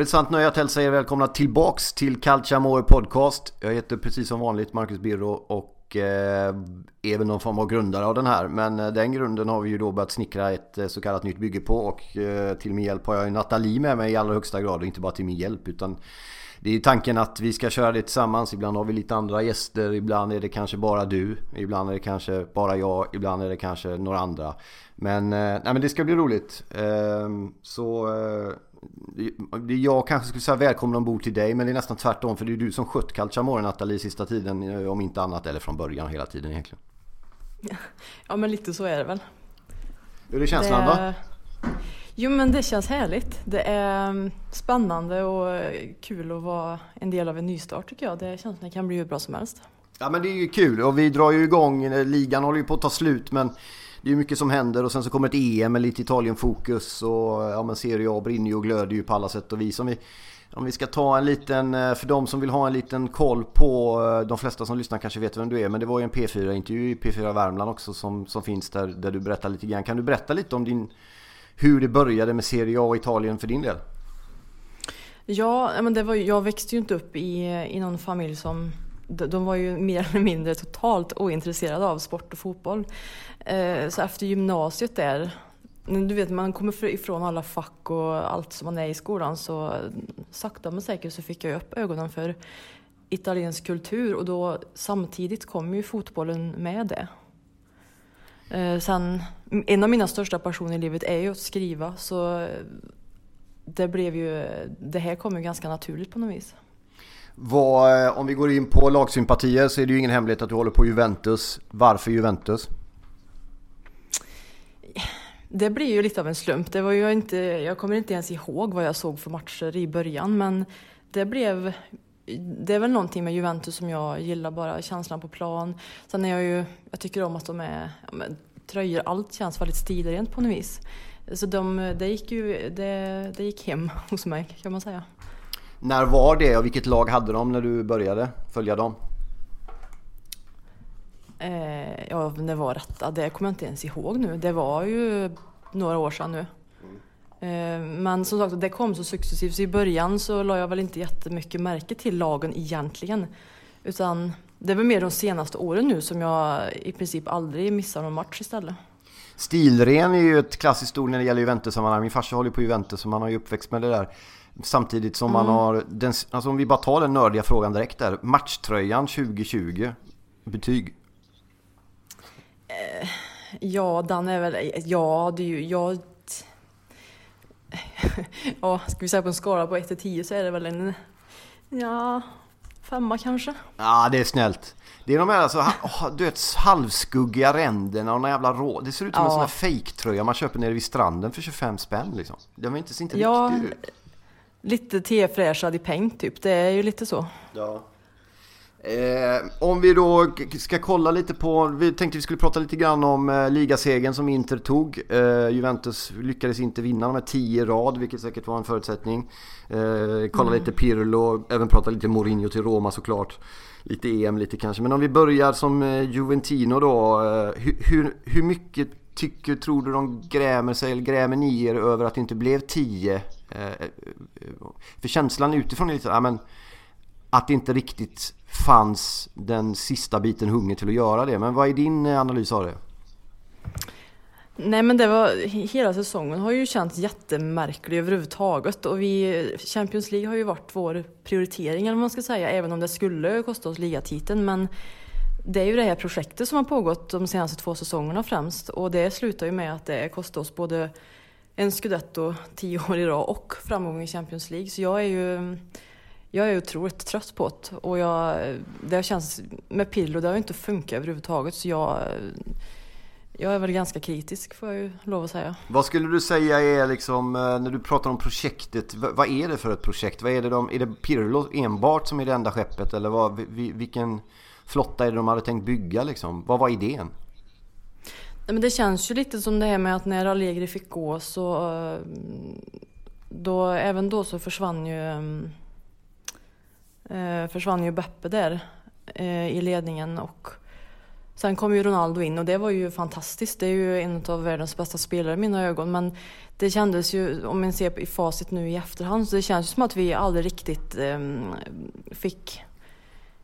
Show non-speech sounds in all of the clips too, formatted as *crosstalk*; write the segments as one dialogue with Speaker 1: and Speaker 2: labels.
Speaker 1: Ett sant nöje att hälsa er välkomna tillbaks till Calciamore Podcast. Jag heter precis som vanligt Marcus Birro och eh, är väl någon form av grundare av den här. Men eh, den grunden har vi ju då börjat snickra ett eh, så kallat nytt bygge på och eh, till min hjälp har jag ju Nathalie med mig i allra högsta grad och inte bara till min hjälp utan det är ju tanken att vi ska köra det tillsammans. Ibland har vi lite andra gäster, ibland är det kanske bara du, ibland är det kanske bara jag, ibland är det kanske några andra. Men, eh, nej, men det ska bli roligt. Ehm, så eh, jag kanske skulle säga välkommen ombord till dig men det är nästan tvärtom för det är du som skött Calciamore Nathalie sista tiden eh, om inte annat eller från början hela tiden egentligen. *laughs*
Speaker 2: Ja men lite så är det väl.
Speaker 1: Hur är känslan
Speaker 2: det... Jo men det känns härligt. Det är mm, spännande och kul att vara en del av en nystart tycker jag. Det känns som det kan bli hur bra som helst.
Speaker 1: Ja men det är ju kul och vi drar ju igång, eh, ligan håller ju på att ta slut men det är mycket som händer och sen så kommer ett EM med lite Italien-fokus och ja men Serie A brinner ju och glöder ju på alla sätt och vis. Om vi, om vi ska ta en liten, eh, för de som vill ha en liten koll på, eh, de flesta som lyssnar kanske vet vem du är men det var ju en P4-intervju i P4 Värmland också som, som finns där, där du berättar lite grann. Kan du berätta lite om din, hur det började med Serie A och Italien för din del?
Speaker 2: Ja, men det var, ju- jag växte ju inte upp i, i någon familj som de var ju mer eller mindre totalt ointresserade av sport och fotboll. Eh, så efter gymnasiet där, du vet man kommer ifrån alla fack och allt som man är i skolan så sakta men säkert så fick jag upp ögonen för italiensk kultur och då samtidigt kom ju fotbollen med det. Eh, sen, en av mina största passioner i livet är ju att skriva så det blev ju, det här kom ju ganska naturligt på något vis.
Speaker 1: Vad, eh, om vi går in på lagsympatier så är det ju ingen hemlighet att du håller på Juventus. Varför Juventus?
Speaker 2: Det blir ju lite av en slump. Det var ju inte, jag kommer inte ens ihåg vad jag såg för matcher i början men det blev det är väl någonting med Juventus som jag gillar, bara känslan på plan. Sen är jag ju, jag tycker om att de är, ja, men, tröjor, allt känns väldigt stilrent på något vis. Så de, det gick ju, det, det gick hem *laughs* hos mig kan man säga.
Speaker 1: När var det och vilket lag hade de när du började följa dem?
Speaker 2: Eh, ja, det var detta, det kommer jag inte ens ihåg nu. Det var ju några år sedan nu. Eh, men som sagt, det kom så successivt. Så i början så la jag väl inte jättemycket märke till lagen egentligen. Utan det är väl mer de senaste åren nu som jag i princip aldrig missar någon match istället.
Speaker 1: Stilren är ju ett klassiskt ord när det gäller Juventus-sammanhang. Min farsa håller på Juventus och man har ju uppväxt med det där. Samtidigt som man har, den, alltså om vi bara tar den nördiga frågan direkt där. Matchtröjan 2020, betyg?
Speaker 2: Ja, den är väl, ja det är ju, jag... *laughs* Ja, ska vi säga på en skala på 1 till 10 så är det väl en, ja, femma kanske.
Speaker 1: Ja, det är snällt. Det är de här alltså, du vet, halvskuggiga ränderna och några jävla rå... Det ser ut som en
Speaker 2: Ja.
Speaker 1: sån här fake-tröja man köper nere vid stranden för 25 spänn liksom. Den inte, ser inte
Speaker 2: Ja.
Speaker 1: riktig ut.
Speaker 2: Lite tefräschad i peng typ, det är ju lite så.
Speaker 1: Ja. Eh, om vi då ska kolla lite på, vi tänkte vi skulle prata lite grann om eh, ligasegern som Inter tog. Eh, Juventus lyckades inte vinna de här 10 i rad, vilket säkert var en förutsättning. Eh, kolla lite Pirlo, även prata lite Mourinho till Roma såklart. lite EM lite kanske. Men om vi börjar som eh, Juventino då. Eh, hur, hur, hur mycket tycker, tror du de grämer sig, eller grämer ni er över att det inte blev 10? För känslan utifrån är lite ja, men att det inte riktigt fanns den sista biten hunger till att göra det. Men vad är din eh, analys av det?
Speaker 2: Nej men det var, hela säsongen har ju känts jättemärklig överhuvudtaget och vi, Champions League har ju varit vår prioritering eller vad man ska säga, även om det skulle kosta oss ligatiteln. Men det är ju det här projektet som har pågått de senaste två säsongerna främst och det slutar ju med att det kostar oss både en scudetto tio år i rad och framgång i Champions League. Så jag är ju jag är otroligt trött på det och jag, det känns med Pirlo, det har inte funkat överhuvudtaget så jag jag är väl ganska kritisk får jag ju lov att säga.
Speaker 1: Vad skulle du säga är liksom, eh, när du pratar om projektet, vad är det för ett projekt? Vad är, det de, är det Pirlo enbart som är det enda skeppet eller vad, vilken flotta är det de hade tänkt bygga liksom? Vad var idén?
Speaker 2: Nej, men det känns ju lite som det här med att när Allegri fick gå så eh, då, även då så försvann ju eh, försvann ju Beppe där eh, i ledningen och Sen kom ju Ronaldo in och det var ju fantastiskt. Det är ju en av världens bästa spelare i mina ögon. Men det kändes ju, om man ser i facit nu i efterhand, så det känns som att vi aldrig riktigt eh, fick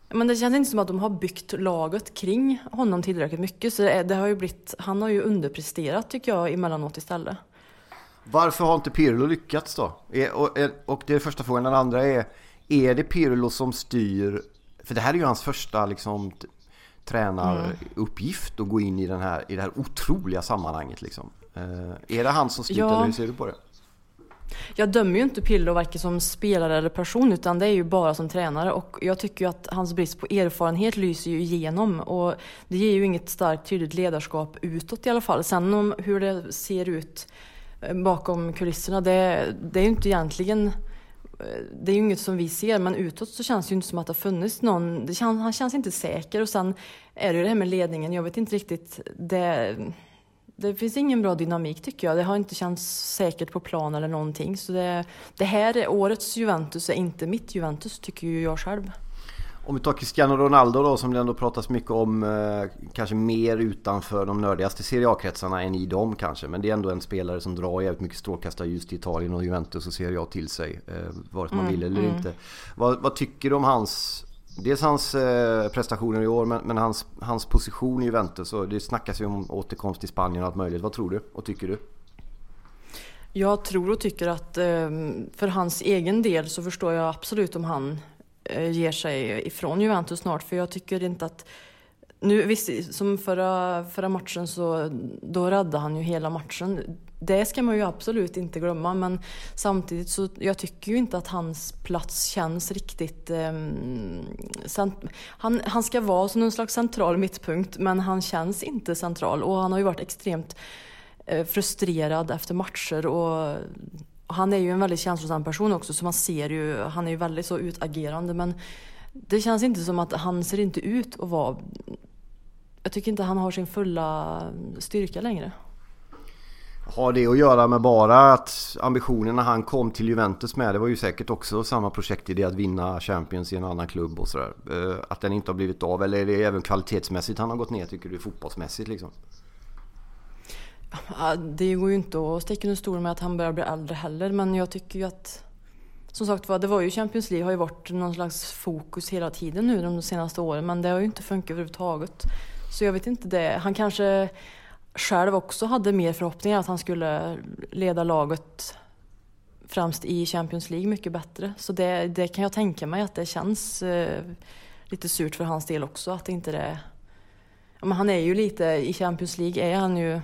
Speaker 2: men det känns inte som att de har byggt laget kring honom tillräckligt mycket. Så det, det har ju blivit, han har ju underpresterat tycker jag emellanåt istället.
Speaker 1: Varför har inte Pirlo lyckats då? Eh, och, eh, och det är första frågan. Den andra är, är det Pirlo som styr? För det här är ju hans första liksom, tränaruppgift att gå in i, den här, i det här otroliga sammanhanget. Liksom. Eh, är det han som styr ja. eller hur ser du på det?
Speaker 2: Jag dömer ju inte Pillo varken som spelare eller person utan det är ju bara som tränare och jag tycker ju att hans brist på erfarenhet lyser ju igenom och det ger ju inget starkt tydligt ledarskap utåt i alla fall. Sen om hur det ser ut eh, bakom kulisserna det, det är ju inte egentligen det är ju inget som vi ser, men utåt så känns det ju inte som att det har funnits någon. Det känns, han känns inte säker och sen är det ju det här med ledningen. Jag vet inte riktigt. Det, det finns ingen bra dynamik tycker jag. Det har inte känts säkert på plan eller någonting. Så det, det här årets Juventus är inte mitt Juventus tycker ju jag själv.
Speaker 1: Om vi tar Cristiano Ronaldo då som det ändå pratas mycket om eh, Kanske mer utanför de nördigaste Serie A-kretsarna än i dem kanske. Men det är ändå en spelare som drar jävligt mycket strålkastarljus till Italien och Juventus och Serie A till sig eh, Vare sig man mm, vill eller mm. inte. Vad, vad, tycker du om hans Dels hans eh, prestationer i år men, men, hans, hans position i Juventus? Och det snackas ju om återkomst till Spanien och allt möjligt. Vad tror du? Och tycker du?
Speaker 2: Jag tror och tycker att eh, för hans egen del så förstår jag absolut om han Eh, ger sig ifrån Juventus snart för jag tycker inte att nu visst, som förra, förra matchen så då räddade han ju hela matchen. Det ska man ju absolut inte glömma men samtidigt så jag tycker ju inte att hans plats känns riktigt... Eh, han, han ska vara som någon slags central mittpunkt men han känns inte central och han har ju varit extremt eh, frustrerad efter matcher och han är ju en väldigt känslosam person också så man ser ju, han är ju väldigt så utagerande men det känns inte som att han ser inte ut att vara... Jag tycker inte han har sin fulla styrka längre.
Speaker 1: Har det att göra med bara att ambitionen när han kom till Juventus med det var ju säkert också samma projektidé att vinna Champions i en annan klubb och sådär. Eh, att den inte har blivit av eller är det även kvalitetsmässigt han har gått ner tycker du fotbollsmässigt liksom?
Speaker 2: Det går ju inte att sticka under stol med att han börjar bli äldre heller men jag tycker ju att som sagt var, det var ju Champions League har ju varit någon slags fokus hela tiden nu de senaste åren men det har ju inte funkat överhuvudtaget. Så jag vet inte det. Han kanske själv också hade mer förhoppningar att han skulle leda laget främst i Champions League mycket bättre. Så det, det kan jag tänka mig att det känns eh, lite surt för hans del också att inte det... Ja, men han är ju lite, i Champions League är han ju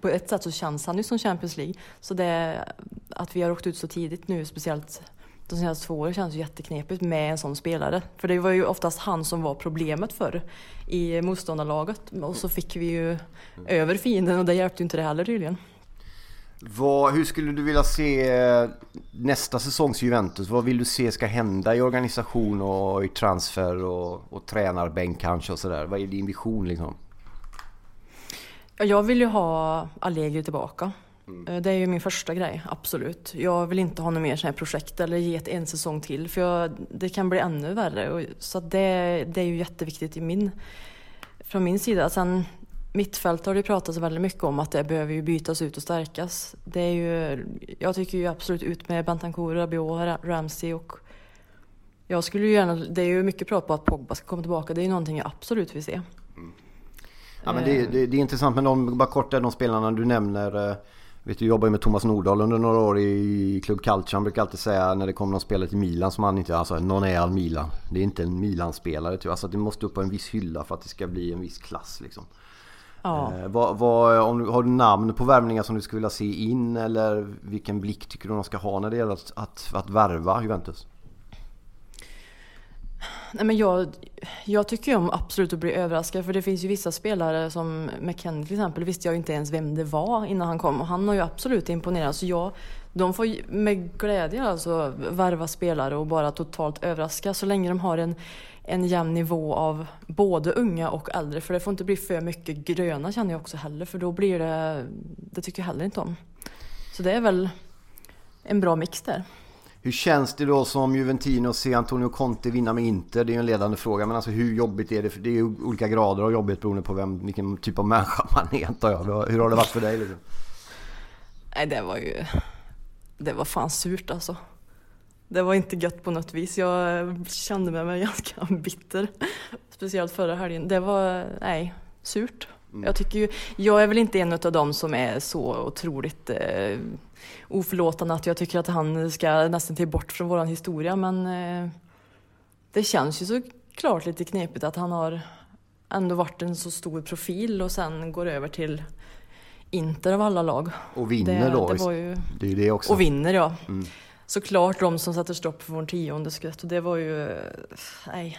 Speaker 2: på ett sätt så känns han ju som Champions League. Så det, att vi har åkt ut så tidigt nu, speciellt de senaste två åren, känns ju jätteknepigt med en sån spelare. För det var ju oftast han som var problemet förr i motståndarlaget. Och så fick vi ju över fienden och det hjälpte ju inte det heller tydligen.
Speaker 1: Vad, hur skulle du vilja se eh, nästa säsongs Juventus? Vad vill du se ska hända i organisation och i transfer och, och tränarbänk kanske och sådär? Vad är din vision liksom?
Speaker 2: Jag vill ju ha Allegri tillbaka. Mm. Det är ju min första grej, absolut. Jag vill inte ha något mer sån här projekt eller ge ett en säsong till för jag, det kan bli ännu värre. Så det, det är ju jätteviktigt i min, från min sida. Sen mittfält har det pratats väldigt mycket om att det behöver ju bytas ut och stärkas. Det är ju, jag tycker ju absolut ut med Bentancourt, Rabiot, Ramsey och jag skulle ju gärna, det är ju mycket prat på att Pogba ska komma tillbaka. Det är ju någonting jag absolut vill se. Mm.
Speaker 1: Ja, men det, det, det, är intressant med de, bara kort de spelarna du nämner. Eh, vet du, jobbar ju med Thomas Nordahl under några år i Club Culture. Han brukar alltid säga när det kommer någon spelare till Milan som han inte... Alltså någon är all Milan. Det är inte en Milan-spelare. Typ. Alltså det måste upp på en viss hylla för att det ska bli en viss klass liksom. Ja. Eh, vad, vad, om du, har du namn på värvningar som du skulle vilja se in eller vilken blick tycker du de ska ha när det gäller att, att, att värva Juventus?
Speaker 2: Nej, men jag, jag tycker ju om absolut att bli överraskad för det finns ju vissa spelare som McKennie till exempel visste jag inte ens vem det var innan han kom och han har ju absolut imponerat. Så jag, de får med glädje alltså värva spelare och bara totalt överraska så länge de har en, en jämn nivå av både unga och äldre. För det får inte bli för mycket gröna känner jag också heller för då blir det, det tycker jag heller inte om. Så det är väl en bra mix där.
Speaker 1: Hur känns det då som Juventino att se Antonio Conte vinna med Inter? Det är ju en ledande fråga. Men alltså hur jobbigt är det? För det är ju olika grader av jobbigt beroende på vem, vilken typ av människa *laughs* man är antar jag. Hur har det varit för dig? Liksom?
Speaker 2: Nej, det var ju... Det var fan surt alltså. Det var inte gött på något vis. Jag kände mig *laughs* ganska bitter. Speciellt förra helgen. Det var, nej, surt. Mm. Jag tycker ju, jag är väl inte en av dem som är så otroligt eh, oförlåtande att jag tycker att han ska nästan till bort från våran historia men eh, det känns ju såklart lite knepigt att han har ändå varit en så stor profil och sen går över till Inter av alla lag.
Speaker 1: Och vinner det, då? Det, var ju, det är det också.
Speaker 2: Och vinner ja. Mm. Såklart de som sätter stopp för vår tionde skott och det var ju, nej.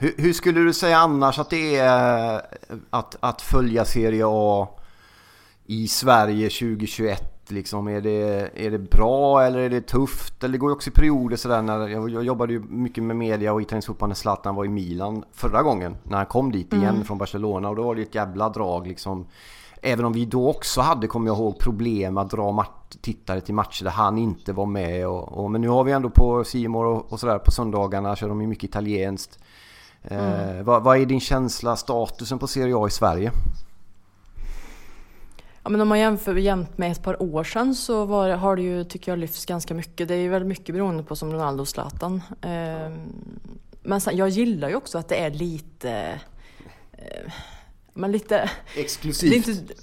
Speaker 1: Hur, hur, skulle du säga annars att det är att, att följa Serie A i Sverige 2021? Liksom, är, det, är det bra eller är det tufft? Eller det går ju också i perioder sådär när jag, jag jobbade ju mycket med media och italiensk fotboll när Zlatan var i Milan förra gången. När han kom dit igen mm. från Barcelona och då var det ett jävla drag liksom. Även om vi då också hade, kommer jag ihåg, problem att dra tittare till matcher där han inte var med. Och, och men nu har vi ändå på Simor och, och sådär på söndagarna kör de ju mycket italienskt. Eh, mm. vad, vad, är din känsla, statusen på Serie A i Sverige?
Speaker 2: Ja, men om man jämför jämt med ett par år sedan så var, har det ju, tycker jag, lyfts ganska mycket. Det är ju väldigt mycket beroende på som Ronaldo och Zlatan. Eh, men sen, jag gillar ju också att det är lite... Eh, men lite...
Speaker 1: Exklusivt?
Speaker 2: Inte,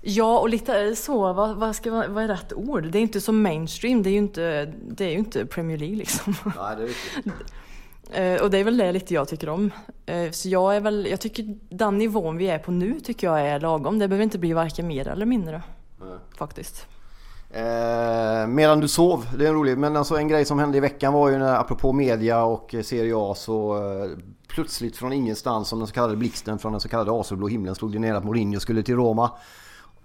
Speaker 2: ja, och lite så, vad, vad, ska, vad är rätt ord? Det är inte som mainstream, det är ju inte, det är inte Premier League liksom.
Speaker 1: Nej, det är riktigt. *laughs*
Speaker 2: Eh, och det är väl det lite jag tycker om. Eh, så jag är väl, jag tycker den nivån vi är på nu tycker jag är lagom. Det behöver inte bli varken mer eller mindre. Mm. Faktiskt.
Speaker 1: Eh, medan du sov, det är en rolig, men alltså en grej som hände i veckan var ju när, apropå media och Serie A så eh, plötsligt från ingenstans som den så kallade blixten från den så kallade azurblå himlen slog det ner att Mourinho skulle till Roma.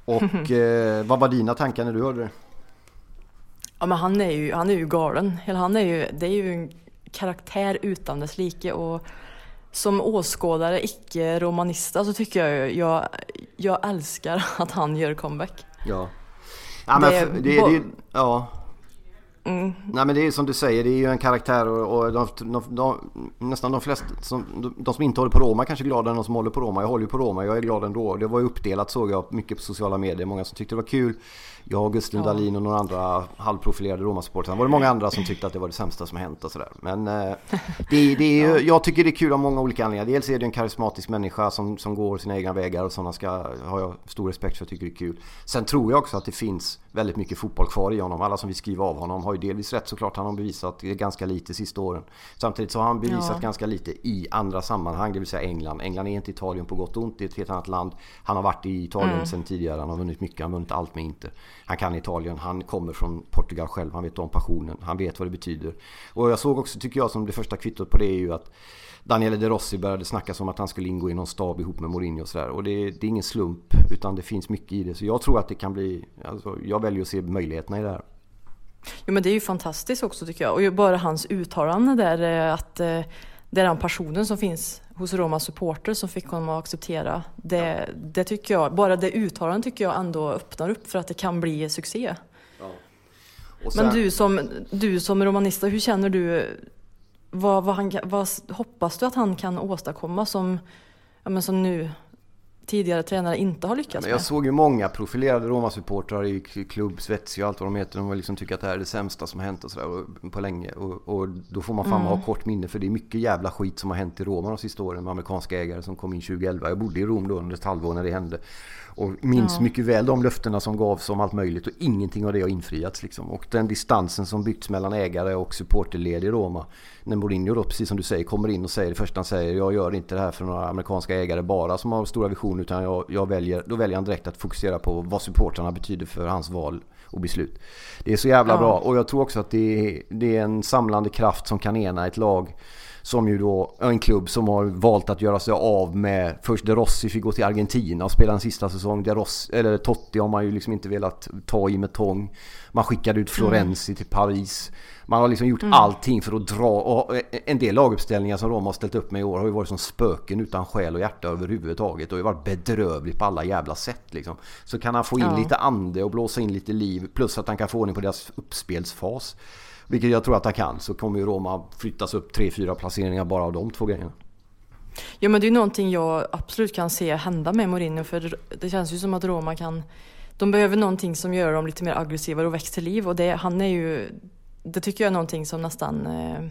Speaker 1: Och *laughs* eh, vad var dina tankar när du hörde det?
Speaker 2: Ja men han är ju, han är ju galen. Han är ju, det är ju en karaktär utan dess like och som åskådare, icke-romanista så tycker jag jag, jag älskar *laughs* att han gör comeback.
Speaker 1: Ja. Ja, men det, det, det, ja.
Speaker 2: Mm.
Speaker 1: Nej men det är som du säger, det är ju en karaktär och, och de, de, de, nästan de flesta som, de, som inte håller på Roma kanske är gladare än de som håller på Roma. Jag håller ju på Roma, jag är glad ändå. Det var ju uppdelat såg jag mycket på sociala medier. Många som tyckte det var kul. Jag, Gustin ja. Dahlin och några andra halvprofilerade Roma-supportrar. Det var det många andra som tyckte att det var det sämsta som hänt och sådär. Men eh, *laughs* det, det är ju, jag tycker det är kul av många olika anledningar. Dels är det en karismatisk människa som, som går sina egna vägar och sådana ska har jag stor respekt för och tycker det är kul. Sen tror jag också att det finns väldigt mycket fotboll kvar i honom. Alla som vill skriva av honom har ju delvis rätt såklart. Han har bevisat ganska lite sista åren. Samtidigt så har han bevisat ja. ganska lite i andra sammanhang, det vill säga England. England är inte Italien på gott och ont, det är ett helt annat land. Han har varit i Italien mm. sedan tidigare, han har vunnit mycket, han har vunnit allt med Inter. Han kan Italien, han kommer från Portugal själv, han vet om passionen, han vet vad det betyder. Och jag såg också, tycker jag, som det första kvittot på det är ju att Daniele De Rossi började snackas om att han skulle ingå i någon stab ihop med Mourinho och sådär. Och det, det, är ingen slump utan det finns mycket i det. Så jag tror att det kan bli, alltså, jag väljer att se möjligheterna i det här.
Speaker 2: Jo men det är ju fantastiskt också tycker jag. Och bara hans uttalande där eh, att eh, det är den passionen som finns hos Romas supporter som fick honom att acceptera. Det, det tycker jag, bara det uttalandet tycker jag ändå öppnar upp för att det kan bli succé. Ja. Sen... Men du som, du som romanista, hur känner du vad, vad, han, vad hoppas du att han kan åstadkomma som, ja, men som nu tidigare tränare inte har lyckats
Speaker 1: med? Jag såg ju många profilerade Roma-supportrar i klubb, Svetsi och allt vad de heter. De liksom tycker att det här är det sämsta som har hänt och sådär på länge. Och, och, då får man fan mm. ha kort minne för det är mycket jävla skit som har hänt i Roma de sista åren med amerikanska ägare som kom in 2011. Jag bodde i Rom då under ett halvår när det hände. Och minns ja. mycket väl de löftena som gavs om allt möjligt och ingenting av det har infriats. Liksom. Och den distansen som byggts mellan ägare och supporterled i Roma. När Mourinho då, precis som du säger, kommer in och säger det första han säger. Jag gör inte det här för några amerikanska ägare bara som har stora visioner. Utan jag, jag väljer, då väljer han direkt att fokusera på vad supportrarna betyder för hans val och beslut. Det är så jävla ja. bra och jag tror också att det är, det är en samlande kraft som kan ena ett lag som ju då en klubb som har valt att göra sig av med... Först De Rossi fick gå till Argentina och spela en sista säsong. De Rossi, eller Totti har man ju liksom inte velat ta i med tång. Man skickade ut Florenzi mm. till Paris. Man har liksom gjort mm. allting för att dra... Och en del laguppställningar som Roma har ställt upp med i år har ju varit som spöken utan själ och hjärta överhuvudtaget. Det har ju varit bedrövligt på alla jävla sätt liksom. Så kan han få in ja. lite ande och blåsa in lite liv. Plus att han kan få ordning på deras uppspelsfas. Vilket jag tror att han kan. Så kommer ju Roma flyttas upp 3-4 placeringar bara av de två grejerna.
Speaker 2: Ja men det är någonting jag absolut kan se hända med Mourinho. För det känns ju som att Roma kan... De behöver någonting som gör dem lite mer aggressiva och väcks till liv. Och det, han är ju... Det tycker jag är någonting som nästan... Eh,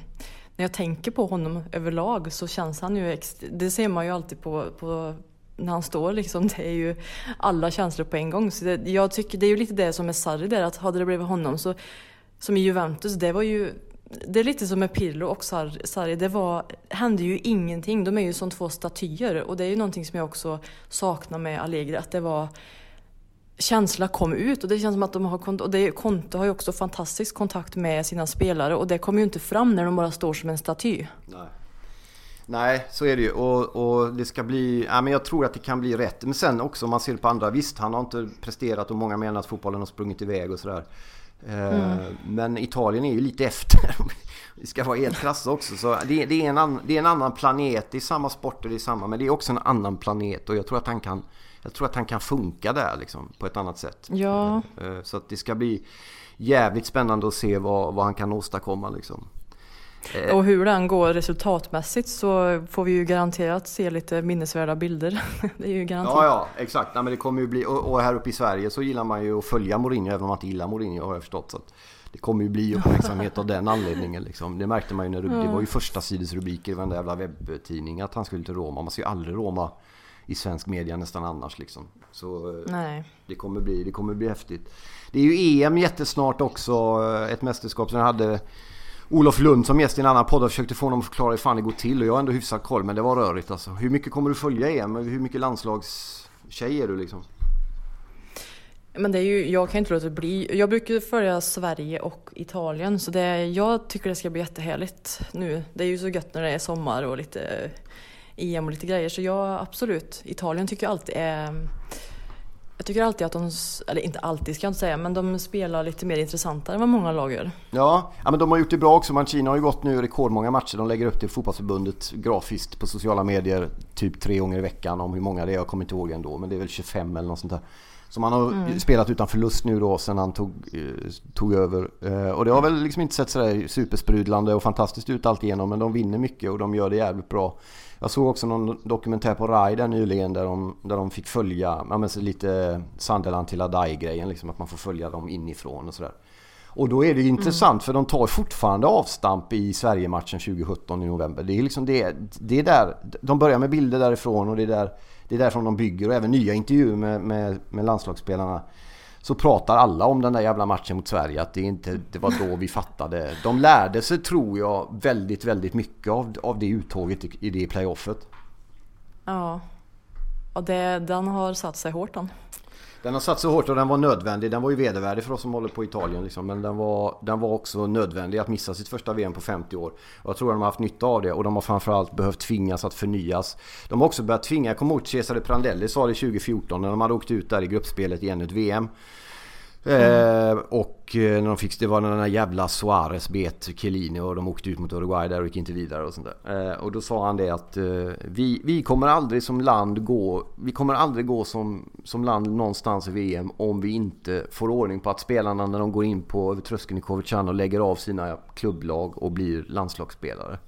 Speaker 2: när jag tänker på honom överlag så känns han ju... Det ser man ju alltid på, på när han står liksom, det är ju alla känslor på en gång. Så det, jag tycker det är ju lite det som är Sarri där, att hade det blivit honom så som i Juventus, det var ju det är lite som med Pirlo och Sarri, det var, hände ju ingenting. De är ju som två statyer och det är ju någonting som jag också saknar med Allegri, att det var känsla kom ut och det känns som att de har, och det, Conte har ju också fantastisk kontakt med sina spelare och det kommer ju inte fram när de bara står som en staty.
Speaker 1: Nej. Nej, så är det ju. Och, och, det ska bli... Ja, men jag tror att det kan bli rätt. Men sen också om man ser på andra. Visst, han har inte presterat och många menar att fotbollen har sprungit iväg och sådär. Mm. Men Italien är ju lite efter. *laughs* Vi ska vara helt krassa också. Så det, det, är en annan, det är en annan planet. Det är samma sporter, det är samma. Men det är också en annan planet. Och jag tror att han kan, jag tror att han kan funka där liksom, på ett annat sätt.
Speaker 2: Ja.
Speaker 1: Eh, så att det ska bli jävligt spännande att se vad, vad han kan åstadkomma. Liksom.
Speaker 2: Eh, och hur den går resultatmässigt så får vi ju garanterat se lite minnesvärda bilder. *laughs* det är ju garanterat.
Speaker 1: Ja, ja, exakt. Nej, men det kommer ju bli, och, här uppe i Sverige så gillar man ju att följa Mourinho även om man inte gillar Mourinho har jag förstått. Så det kommer ju bli *laughs* uppmärksamhet av den anledningen. Liksom. Det märkte man ju när det, det var ju första sidesrubriker i varenda jävla webbtidning att han skulle till Roma. Man ser ju aldrig Roma i svensk media nästan annars. Liksom. Så eh,
Speaker 2: Nej.
Speaker 1: Det, kommer bli, det kommer bli häftigt. Det är ju EM jättesnart också. Ett mästerskap som jag hade Olof Lund som gäst i en annan podd och försökte få honom att förklara hur fan det går till och jag har ändå hyfsat koll men det var rörigt alltså. Hur mycket kommer du följa EM? Hur mycket landslagstjej är du liksom?
Speaker 2: Men det är ju, jag kan inte låta bli. Jag brukar följa Sverige och Italien så det, jag tycker det ska bli jättehärligt nu. Det är ju så gött när det är sommar och lite eh, EM och lite grejer så jag absolut, Italien tycker jag alltid är jag tycker alltid att de, eller inte alltid ska jag inte säga, men de spelar lite mer intressantare än vad många lag gör.
Speaker 1: Ja, ja men de har gjort det bra också. Mancini har ju gått nu rekordmånga matcher. De lägger upp det fotbollsförbundet grafiskt på sociala medier typ tre gånger i veckan. Om hur många det är, jag kommer inte ihåg ändå. Men det är väl 25 eller något sånt där. Som han har mm. spelat utan förlust nu då sen han tog, eh, tog över. Eh, och det har väl liksom inte sett sådär supersprudlande och fantastiskt ut alltigenom. Men de vinner mycket och de gör det jävligt bra. Jag såg också någon dokumentär på Rai där nyligen där de, där de fick följa ja, men lite Sunderland till Adai-grejen. Liksom, att man får följa dem inifrån och sådär. Och då är det intressant mm. för de tar fortfarande avstamp i Sverige-matchen 2017 i november. Det är liksom det, det är där, de börjar med bilder därifrån och det är där, det är därifrån de bygger och även nya intervjuer med, med, med landslagsspelarna så pratar alla om den där jävla matchen mot Sverige. Att det inte det var då vi fattade. De lärde sig, tror jag, väldigt, väldigt mycket av, av det uttåget i, i det playoffet.
Speaker 2: Ja. Och det, den har satt sig hårt den.
Speaker 1: Den har satt sig hårt och den var nödvändig. Den var ju vedervärdig för oss som håller på Italien. Liksom. Men den var, den var också nödvändig att missa sitt första VM på 50 år. Och jag tror att de har haft nytta av det. Och de har framförallt behövt tvingas att förnyas. De har också börjat tvinga, jag kommer ihåg Cesare Prandelli sa det 2014 när de hade åkt ut där i gruppspelet i ännu ett VM. Mm. Eh, och eh, när de fick, det var när den där jävla Suarez bet Chiellini och de åkte ut mot Uruguay där och gick inte vidare och sånt där. Eh, och då sa han det att eh, vi, vi kommer aldrig som land gå, vi kommer aldrig gå som, som land någonstans i VM om vi inte får ordning på att spelarna när de går in på över tröskeln i Coverciano lägger av sina klubblag och blir landslagsspelare.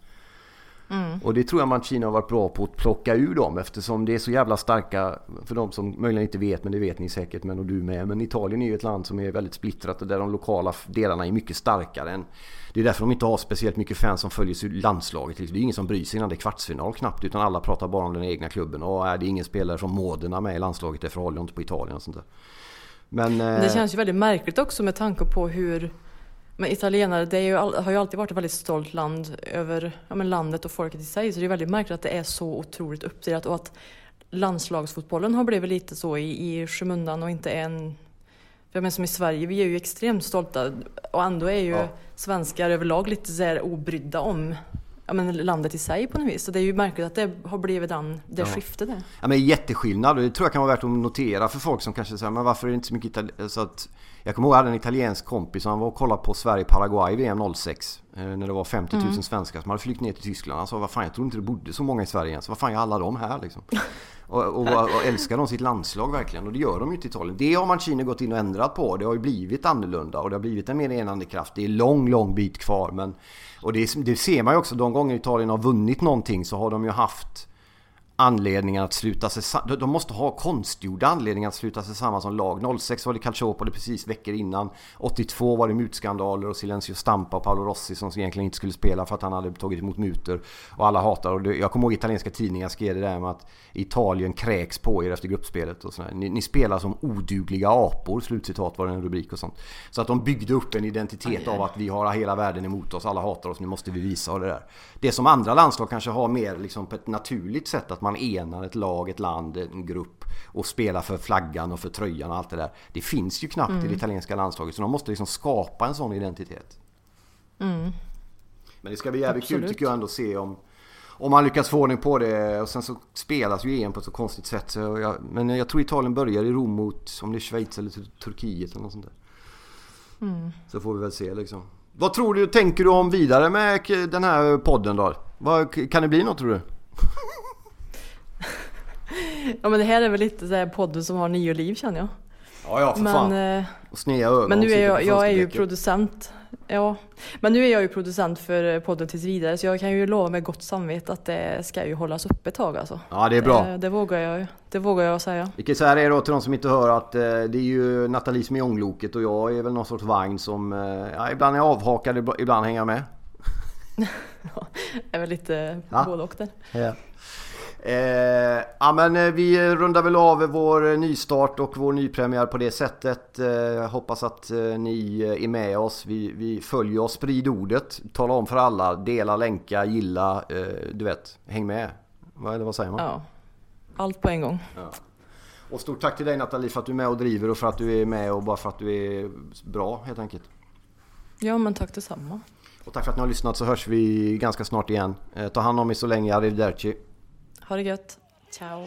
Speaker 1: Mm. Och det tror jag Mancini har varit bra på att plocka ur dem eftersom det är så jävla starka, för de som möjligen inte vet, men det vet ni säkert, men och du med. Men Italien är ju ett land som är väldigt splittrat och där de lokala delarna är mycket starkare än... Det är därför de inte har speciellt mycket fans som följer landslaget. Det är ingen som bryr sig innan det är kvartsfinal knappt, utan alla pratar bara om den egna klubben. Och är det ingen spelare från Modena med i landslaget, det förhåller inte på Italien och sånt där.
Speaker 2: Men, det eh, känns ju väldigt märkligt också med tanke på hur men italienare det ju, har ju alltid varit ett väldigt stolt land över ja, landet och folket i sig. Så det är väldigt märkligt att det är så otroligt uppdelat och att landslagsfotbollen har blivit lite så i, i skymundan och inte en... För jag menar som i Sverige, vi är ju extremt stolta och ändå är ju ja. svenskar överlag lite så här obrydda om ja, men landet i sig på något vis. Så det är ju märkligt att det har blivit den, det ja. skiftet. Där.
Speaker 1: Ja men jätteskillnad och det tror jag kan vara värt att notera för folk som kanske säger men varför är det inte så mycket Italien? Jag kommer ihåg jag hade en italiensk kompis som var och kollade på Sverige-Paraguay VM 06. Eh, när det var 50 000 mm. svenskar som hade flytt ner till Tyskland. Han sa vad fan jag tror inte det bodde så många i Sverige ens. Vad fan är alla de här liksom? *laughs* och, och, och, älskar de sitt landslag verkligen? Och det gör de ju inte i Italien. Det har Mancini gått in och ändrat på. Det har ju blivit annorlunda och det har blivit en mer enande kraft. Det är lång, lång bit kvar men... Och det, det ser man ju också de gånger Italien har vunnit någonting så har de ju haft anledningar att sluta sig samman. De måste ha konstgjorda anledningar att sluta sig samman som lag. 06 var det Calciopoli precis veckor innan. 82 var det mutskandaler och Silencio Stampa och Paolo Rossi som egentligen inte skulle spela för att han hade tagit emot mutor. Och alla hatar och Jag kommer ihåg italienska tidningar skrev det där med att Italien kräks på er efter gruppspelet och sådär. Ni, ni spelar som odugliga apor, slutcitat var det en rubrik och sånt. Så att de byggde upp en identitet av att vi har hela världen emot oss, alla hatar oss, nu måste vi visa och det där. Det som andra landslag kanske har mer liksom på ett naturligt sätt att man enar ett lag, ett land, en grupp och spelar för flaggan och för tröjan och allt det där. Det finns ju knappt mm. i det mm. italienska landslaget så de måste liksom skapa en sån identitet.
Speaker 2: Mm.
Speaker 1: Men det ska bli jävligt Absolut. kul tycker jag ändå se om om man lyckas få ordning på det och sen så spelas ju EM på ett så konstigt sätt. Så jag, men jag tror Italien börjar i Rom mot om det är Schweiz eller Turkiet eller något sånt där. Mm. Så får vi väl se liksom. Vad tror du, tänker du om vidare med den här podden då? Vad, kan det bli något tror du? *laughs*
Speaker 2: ja men det här är väl lite så här podden som har nio liv känner jag.
Speaker 1: Ja ja för men, fan. Eh, och sneda ögon.
Speaker 2: Men nu är jag, jag är ju producent. Ja, men nu är jag ju producent för podden tills vidare så jag kan ju lova med gott samvete att det ska ju hållas uppe ett tag alltså.
Speaker 1: Ja det är bra.
Speaker 2: Det, det vågar jag det vågar jag säga.
Speaker 1: Vi kan säga det då till de som inte hör att eh, det är ju Nathalie som är ångloket och jag är väl någon sorts vagn som eh, ja, ibland är avhakad, ibland hänger jag med. *laughs*
Speaker 2: ja, det är väl lite ja. både och där.
Speaker 1: Ja. Eh, ja men eh, vi rundar väl av vår nystart och vår nypremiär på det sättet. Eh, hoppas att eh, ni är med oss. Vi, vi följer oss, sprid ordet. Tala om för alla, dela, länka, gilla. Eh, du vet, häng med. Vad, vad säger man?
Speaker 2: Ja, allt på en gång. Ja.
Speaker 1: Och stort tack till dig Nathalie för att du är med och driver och för att du är med och bara för att du är bra helt enkelt.
Speaker 2: Ja, men tack detsamma.
Speaker 1: Och tack för att ni har lyssnat så hörs vi ganska snart igen. Eh, ta hand om er så länge, arrivederci.
Speaker 2: Ha det gött. Ciao.